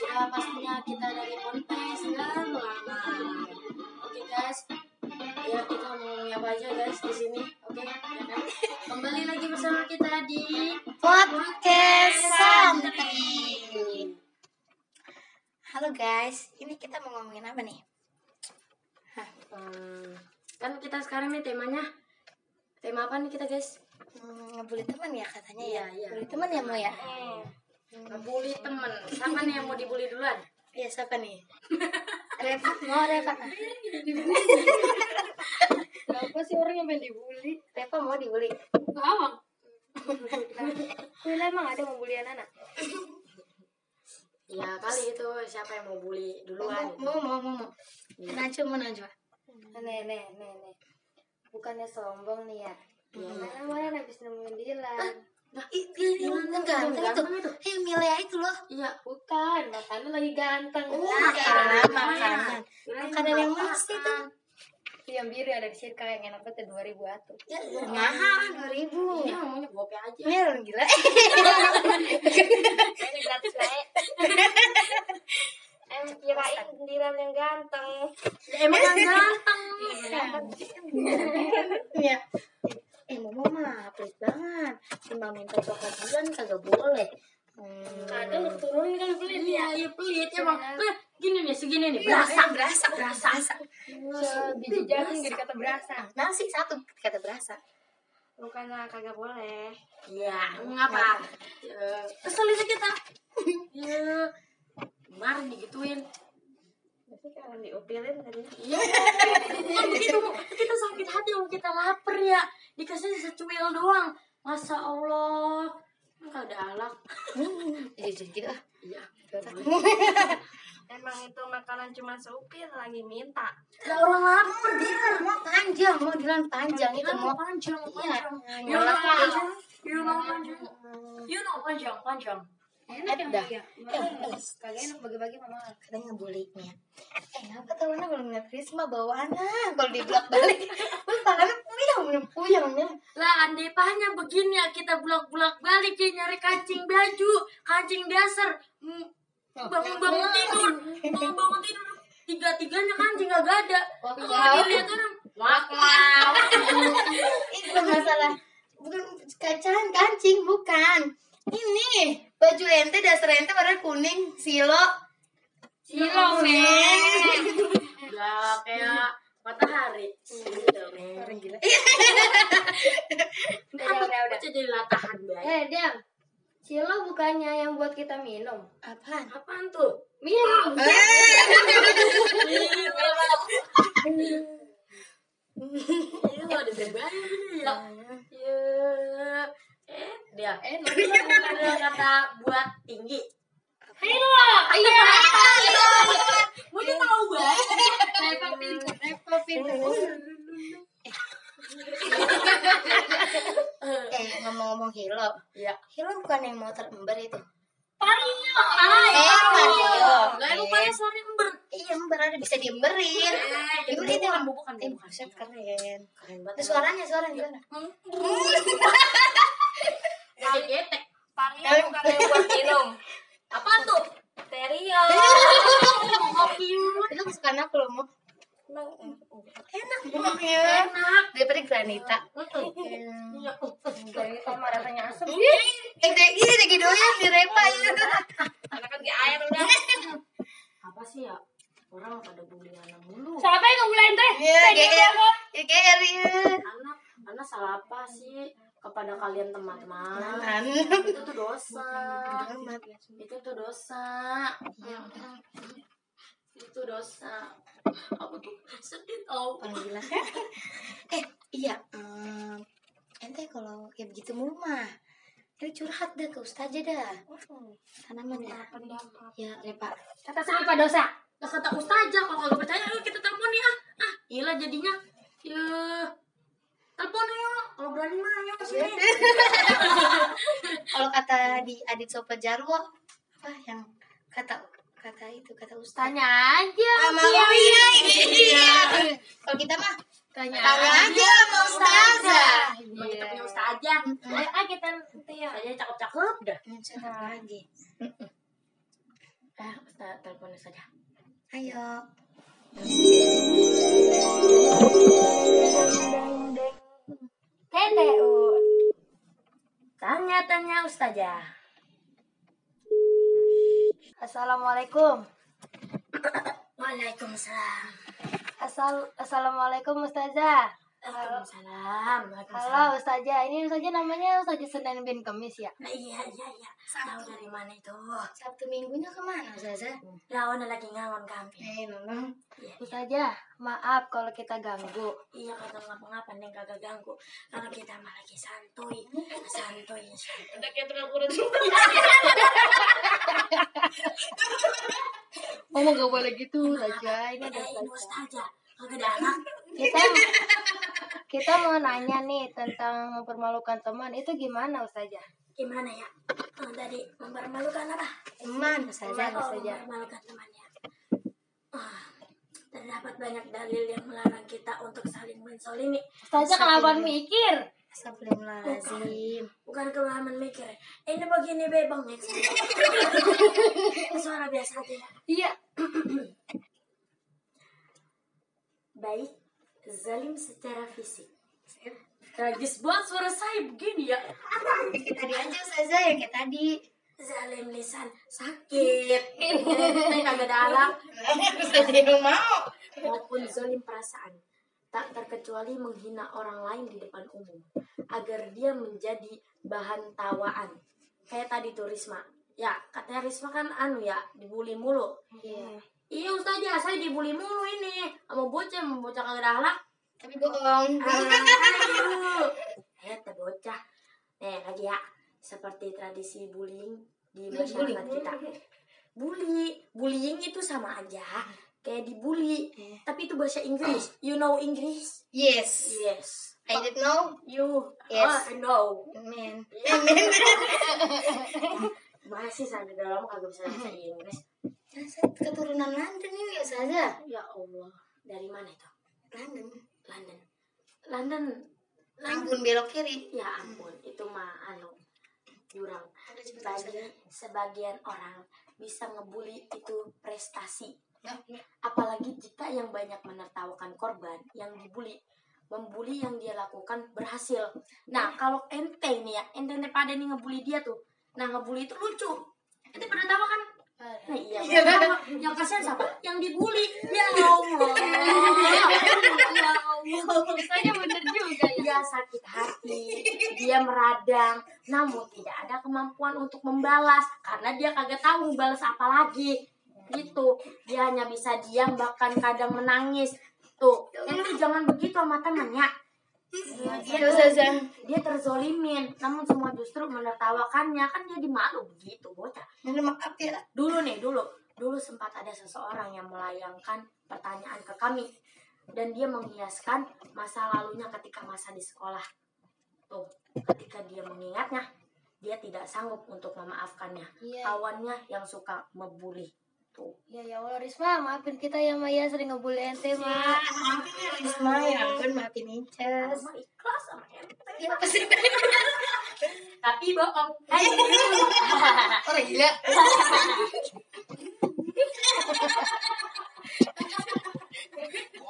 sudah pastinya kita dari podcast dan lama. Oke guys, ya kita mau ngomongin apa aja guys di sini. Oke, ya kan? Kembali lagi bersama kita di Podcast Santri. Halo guys, ini kita mau ngomongin apa nih? Hmm, kan kita sekarang nih temanya tema apa nih kita guys? Hmm, ngebully teman ya katanya ya. iya. Bully teman ya mau ya? Ngebully temen. Siapa nih yang mau dibully duluan? Iya siapa nih? Reva, mau Reva? Kenapa sih orang yang pengen dibully? Reva mau dibully? Awang. Kula emang ada membuli anak-anak? Ya kali itu siapa yang mau bully duluan? Mau mau mau mau. Iya. Najwa mau Najwa. Nih, nih, nih, nih. Bukannya sombong nih ya. Iya. Mana kemarin habis nemuin Dilan. Nah, ih, dia dia yang ganteng itu. Ganteng itu. Eh, Milea itu loh. Iya. Bukan, makanya lagi ganteng. Makanan, makanan. Makanan yang mana sih itu? Itu yang biru ada di sirka yang enak banget 2000 atuh. Ya, mahal, 2000 Ini ngomongnya gope aja. Orang gila. Ini gratis baik. Em kirain Dilan yang ganteng. Emang yang ganteng. ya mama mah pelit banget cuma minta coklat bulan kagak boleh hmm. Kadang turunin kan pelit Iya, ya. iya pelit emang. Nah, gini nih, segini nih. berasa Berasa. berasa berasa Biji jagung jadi kata berasa. nasi satu kata berasa Bukannya kagak boleh. Iya, ngapa? Ya, kesel itu kita. Iya. Kemarin digituin. Tapi kalau diupilin tadi. Iya. Kan begitu, kita sakit hati, om kita lapar ya. Dikasih secuil doang. Masa Allah. Enggak ada alak. jadi jadi gitu ah Iya. Emang itu makanan cuma seupil lagi minta. Lah orang lapar dia. mau panjang mau jalan panjang itu mau panjang, Iya. know panjang. You know panjang. You know panjang, panjang. enak dah Ya, kagak enak bagi-bagi mama. katanya ngebullynya eh apa tau anak kalau ngeliat Risma bawa anak kalau di blok balik tangannya puyang puyang puyang Lah andai pahanya begini ya kita bulak-bulak balik ya nyari kancing baju, kancing dasar, mm, bangun-bangun tidur, bangun-bangun tidur. Tiga-tiganya kancing gak ada. Kalau dilihat orang, wak ini bukan masalah. Bukan kacahan kancing bukan. Ini baju ente dasar ente warna kuning silo. Silo, men. Ya kayak matahari. Gitu, orang gila Udah, udah, udah. Baca jadi latahan baik. Eh, Diam. Silo bukannya yang buat kita minum. apaan Apaan tuh? Minum. Iya, ada ya. Ya. Eh, dia. Eh, Ada kata buat tinggi. Hilo. Iya. Mau dia tahu banget. Repo pinter, repo pinter. eh ngomong-ngomong hilo Iya. hilo bukan yang motor ember itu Mario. Eh, Mario. Gak lupa ya suara ember. iya ember ada bisa diemberin Eh, itu itu bukan, bukan, eh bukan. buset keren Keren Itu banget. suaranya suaranya gimana ketek. Mario bukan yang buat minum. Apaan tuh? Itu kesukaan aku loh mau enak minumnya Enak. daripada granita Iya. Sama rasanya asam. eh deh ini deh doyan di repa ya Karena kan di air udah. Apa sih ya? Orang pada bully anak mulu. Siapa yang ngebulain teh? ya GR ya GR ya Anak, anak salah apa sih kepada kalian teman-teman? Teman. Itu tuh dosa. Amat. Itu tuh dosa. Itu dosa. Aku tuh sedih tau. orang gila eh iya em, ente kalau kayak begitu mulu mah ini curhat dah ke ustazah dah tanaman ya ya repa Kata siapa dosa? Lah kata ustazah kalau nggak percaya ayo kita telepon ya. Ah, gila jadinya. Ya. Telepon ayo. Kalau berani mah ayo ke sini. kalau kata di Adit Sopa Jarwo apa yang kata kata itu kata ustaz Tanya aja. sama iya iya kalau kita mah Tanya. tanya aja sama ustazah Cuma kita punya ustazah. Ayo ah, kita nanti ya. Ustazah cakep-cakep dah. Hmm, cakep lagi Ah, Kita teleponnya saja. Ayo. TTU. Tanya-tanya Ustazah. Assalamualaikum. Waalaikumsalam. Asal Assalamualaikum Ustazah. Waalaikumsalam. Halo Ustazah, ini Ustazah namanya Ustazah Senin bin Kemis ya? Nah, iya, iya, iya. Tahu dari mana itu? Sabtu minggunya ke mana Ustazah? Lawan lagi ngangon kami. Eh, Nonong. Ustazah, maaf kalau kita ganggu. Iya kata ngapa-ngapa neng kagak ganggu karena kita mah lagi santuy santuy santuy udah kayak tukang urut Ngomong gak boleh gitu Ustazah, ini ada eh ini Ustazah. aja kagak ada anak Kita kita mau nanya nih tentang mempermalukan teman itu gimana Ustazah? gimana ya oh, tadi mempermalukan apa Teman Ustazah. oh, Ustazah. mempermalukan temannya Ah, terdapat banyak dalil yang melarang kita untuk saling menzolimi Ustazah kenapa mikir? Astagfirullahaladzim. bukan kelaman mikir ini begini bebang ya suara biasa aja ya Iya. baik zalim secara fisik tragis banget suara saya begini ya Kayak tadi aja Ustazah yang kayak tadi. zalim lisan sakit kagak ada alat Ustazah yang mau. maupun zalim perasaan tak terkecuali menghina orang lain di depan umum agar dia menjadi bahan tawaan kayak tadi tuh Risma ya katanya Risma kan anu ya dibully mulu Iya. iya Ustazah saya dibully mulu ini sama bocah sama bocah kagak ada alat Tapi bohong. Eh, bocah. Nih, lagi ya. Seperti tradisi bullying di masyarakat kita. Bully. Bullying itu sama aja. Kayak dibully. Tapi itu bahasa Inggris. You know English? Yes. Yes. I didn't know. You. Yes. Oh, I know. Amen. Masih sampai dalam kagak bisa bahasa Inggris. Saya keturunan London ini Ustazah. Ya Allah. Dari mana itu? London. London. London. London. Ampun belok kiri. Ya ampun, itu mah anu jurang. Ustazah. sebagian orang bisa ngebully itu prestasi. Ya. Apalagi jika yang banyak menertawakan korban yang dibully, membuli yang dia lakukan berhasil. Nah, kalau ente nih ya, ente ente pada nih ngebully dia tuh. Nah, ngebully itu lucu. Ente pada tawa kan? Nah, iya. pada tawa. Yang kasihan siapa? Yang dibully. Ya Allah. Ya Allah. Ustazah bener juga ya. Dia sakit hati, dia meradang, namun tidak ada kemampuan untuk membalas karena dia kagak tahu membalas apa lagi. Gitu, dia hanya bisa diam bahkan kadang menangis. Tuh, itu jangan begitu sama temannya. Dia, Iya Ustazah. dia terzolimin, namun semua justru menertawakannya kan dia dimalu begitu bocah. Minta maaf ya. Dulu nih, dulu. Dulu sempat ada seseorang yang melayangkan pertanyaan ke kami. Dan dia menghiaskan masa lalunya ketika masa di sekolah. Tuh, ketika dia mengingatnya, dia tidak sanggup untuk memaafkannya. Iya. Kawannya yang suka membuli. Ya ya Allah Risma, maafin kita ya Maya sering ngebully ente, Ma. Risma ya ampun maafin Incas. Sama ikhlas sama ente. Ya pasti. Tapi bohong. Hai. Oh gila.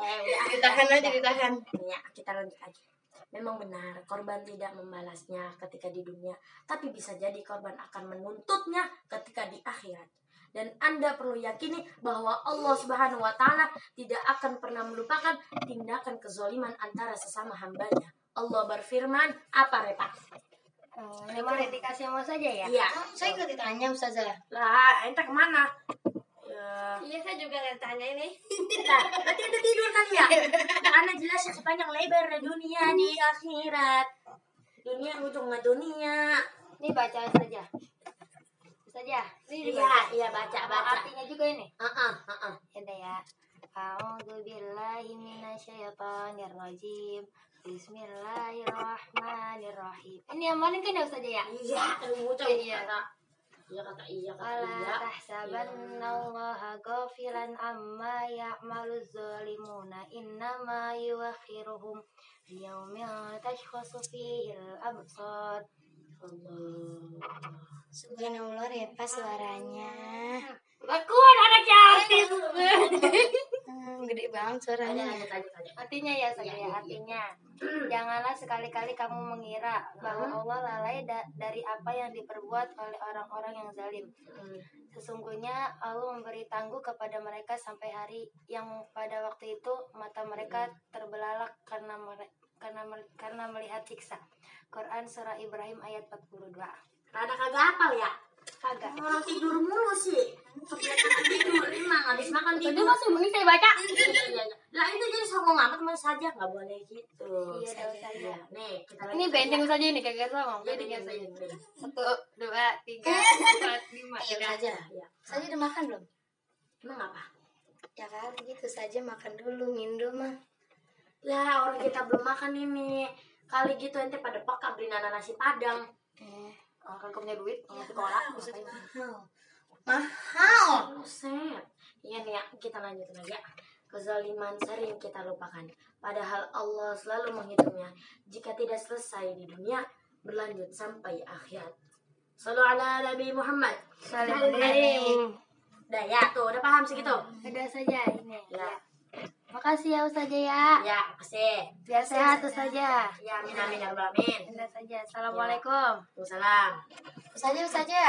Eh. Ditahan aja ditahan. Ya, kita lanjut lagi. Memang benar, korban tidak membalasnya ketika di dunia, tapi bisa jadi korban akan menuntutnya ketika di akhirat. Dan Anda perlu yakini bahwa Allah Subhanahu wa taala tidak akan pernah melupakan tindakan kezoliman antara sesama hambanya. Allah berfirman, apa Repa? Oh, ini dikasih sama saja ya. Iya. Saya ikut ditanya Ustazah. Lah, ente ke mana? Ya, Iya, saya juga nggak tanya ini. Nah, berarti anda tidur kali ya? Anda jelas sepanjang lebar dunia di akhirat. Dunia ujungnya dunia. Ini baca saja. Saja. Ini Iya, iya baca Sama baca. artinya juga ini. Heeh, heeh. Ada ya. A'udzu billahi minasyaitonir rajim. Bismillahirrahmanirrahim. Ini yang mana kan ya Ustaz ya? Iya, kamu ucap Iya. kata. Iya kata iya kata iya. tahsabanna allaha ghafilan amma ya'malu zalimuna innama yuakhiruhum liyaumin tashkhasu fihi al-absar Allah. Subhanallah Repa suaranya. Akuan anaknya artis. Hmm, gede banget suaranya. Artinya ya saja ya, artinya. Janganlah sekali-kali kamu mengira bahwa Allah lalai da- dari apa yang diperbuat oleh orang-orang yang zalim. Hmm. Sesungguhnya Allah memberi tangguh kepada mereka sampai hari yang pada waktu itu mata mereka terbelalak karena mere- karena karena melihat siksa. Quran surah Ibrahim ayat 42. Rada kagak hafal ya? Kagak. Orang tidur mulu sih. Kebiasaan tidur, emang habis makan Itu tidur. masih mending saya baca. Iya, iya, iya. Lah itu jadi songong amat mas saja nggak boleh gitu. Iya, dong, saja. Iya, Nih, kita Ini benteng saja. ini kagak songong. Iya, Benteng iya, saja. iya, iya. Satu, dua, tiga, empat, lima. Ayo saja. Iya. Saja udah makan belum? Emang apa? Ya kali gitu saja makan dulu minum mah. Ya orang kita belum makan ini. Kali gitu ente pada peka beli nasi padang. Eh, Kan kamu punya duit, mau sekolah, ngapain? mahal. Mahal. Buset. Iya nih ya, kita lanjutin aja. Kezaliman sering kita lupakan. Padahal Allah selalu menghitungnya. Jika tidak selesai di dunia, berlanjut sampai akhirat. Salu ala Nabi Muhammad. Salim. Udah ya, tuh udah paham segitu? Udah saja ini. Ya. Makasih ya Ustazah ya. Ya, makasih. Biar sehat Ustazah. Ya, amin amin ya rabbal alamin. Saja. Assalamualaikum. Waalaikumsalam. Saja saja.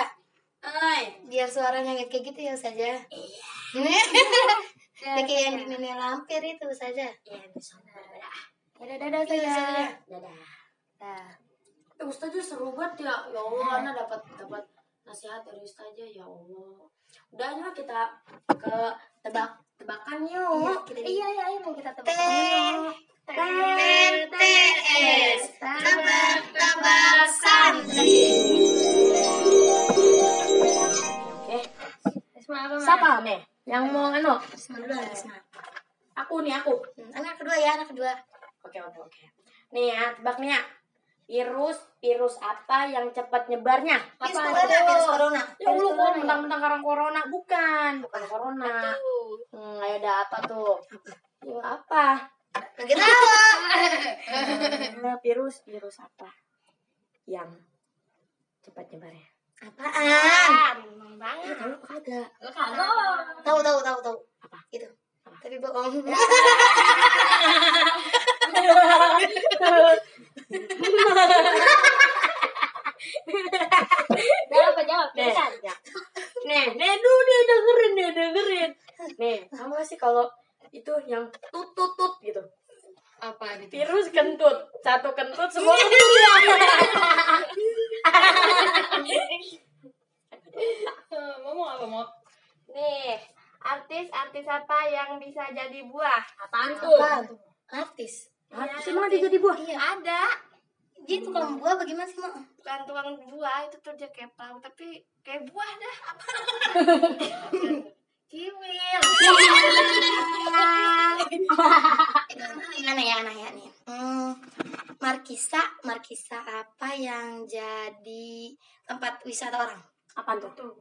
Oi. Biar suaranya nggak kayak gitu ya saja. Ya, Kayak yang di nenek lampir itu saja. Ya, bisa. Dadah, dadah Iya, saja. Dadah. Nah, Eh, Ustazah seru banget ya. Ya Allah, Ana dapat dapat nasihat dari Ustazah ya Allah. Udah aja kita ke tebak tebakan yuk. Kita iya, iya, ayo mau kita tebak. TTS Tebak-tebak santri Oke. Siapa nih? Yang mau anu? Aku nih aku. Hmm, Anak kedua ya anak kedua Oke oke oke. Nih ya, tebak nih ya. Virus virus apa yang cepat nyebarnya? Virus Apa corona itu? Virus corona Ya lu kok mentang-mentang karang corona bukan, bukan corona. Hmm, ayo ada apa tuh? Ya apa? Lagi tahu Eh, virus virus apa? Yang cepat nyebarnya? Apaan Ya, tahu apa kagak? Tahu tahu tahu tahu Apa Itu Tapi bohong Jawab, jawab. Nih, ya. nih, nih, dulu nih dengerin nih, dengerin. Nih, kamu sih kalau itu yang tut tut tut gitu? Apa itu? Virus kentut, satu kentut semua kentut ya. Ngomong apa, mau? Nih, artis-artis apa yang bisa jadi buah? Apaan tuh? Apaan tuh? Artis Artis emang dia jadi buah? Iya Ada. Dia tukang buah bagaimana sih mak? Bukan tukang buah, itu tuh dia kayak perahu, tapi kayak buah dah. Apa? Kiwil. Gimana ya anak ya nih? Hmm, Markisa, Markisa apa yang jadi tempat wisata orang? Apaan tuh?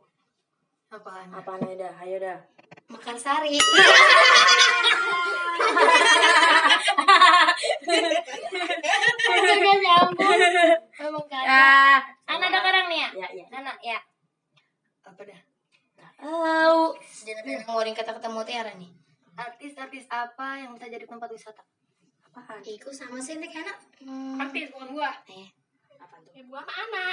Apaan? Apaan ayo dah, ayo dah. Mekarsari. Gak nyambung. Emang kagak. Ya, Anak ada kadang nih ya? ya, ya. Nana, ya. Apa dah? Oh, Jangan ada ngeluarin kata-kata mutiara nih. Artis-artis apa yang bisa jadi tempat wisata? apaan? Iku sama sih nih anak. Hmm. Artis, bukan gua. Eh, Apaan tuh? Buah mana?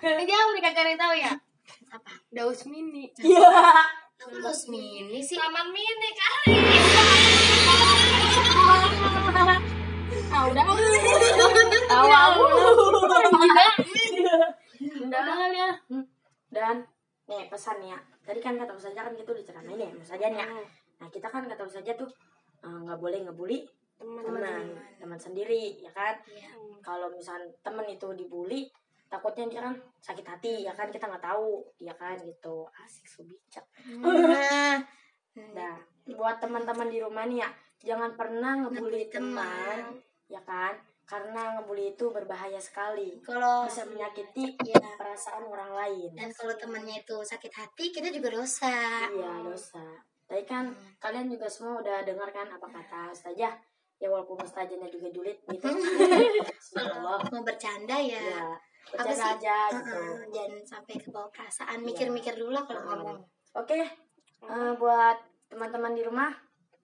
Ini jauh nih kagak ada yang tahu ya? apa? Daus mini. Terus mini sih. Taman mini kali. Tahu dah. Tahu aku. Udah kali ya. Dan nih pesan ya. Tadi kan kata saja kan gitu diceramain ya, saja ya. Nah kita kan kata saja tuh eh, nggak boleh ngebully teman teman sendiri ya kan. Kalau misalnya temen itu dibully takutnya dia kan sakit hati ya kan kita nggak tahu ya kan gitu asik so bijak Nah, nah buat teman-teman di rumah nih ya jangan pernah ngebully teman. ya kan? Karena ngebully itu berbahaya sekali. Kalau bisa menyakiti Iya. perasaan orang lain. Dan kalau temannya itu sakit hati, kita juga dosa. Iya dosa. Tadi kan kalian juga semua udah dengar kan apa kata Ustazah? Ya walaupun ustazahnya juga julid gitu. Kalau mau bercanda ya, ya bercanda aja uh-uh, gitu. jangan sampai ke bawah perasaan. Iya. mikir-mikir dulu lah kalau Uh-uh. ngomong. Oke uh, buat teman-teman di rumah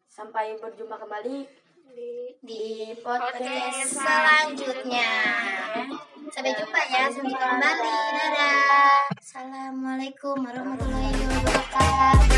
sampai berjumpa kembali di, di podcast, selanjutnya. Sampai jumpa ya, sampai kembali. Dadah. Assalamualaikum warahmatullahi wabarakatuh.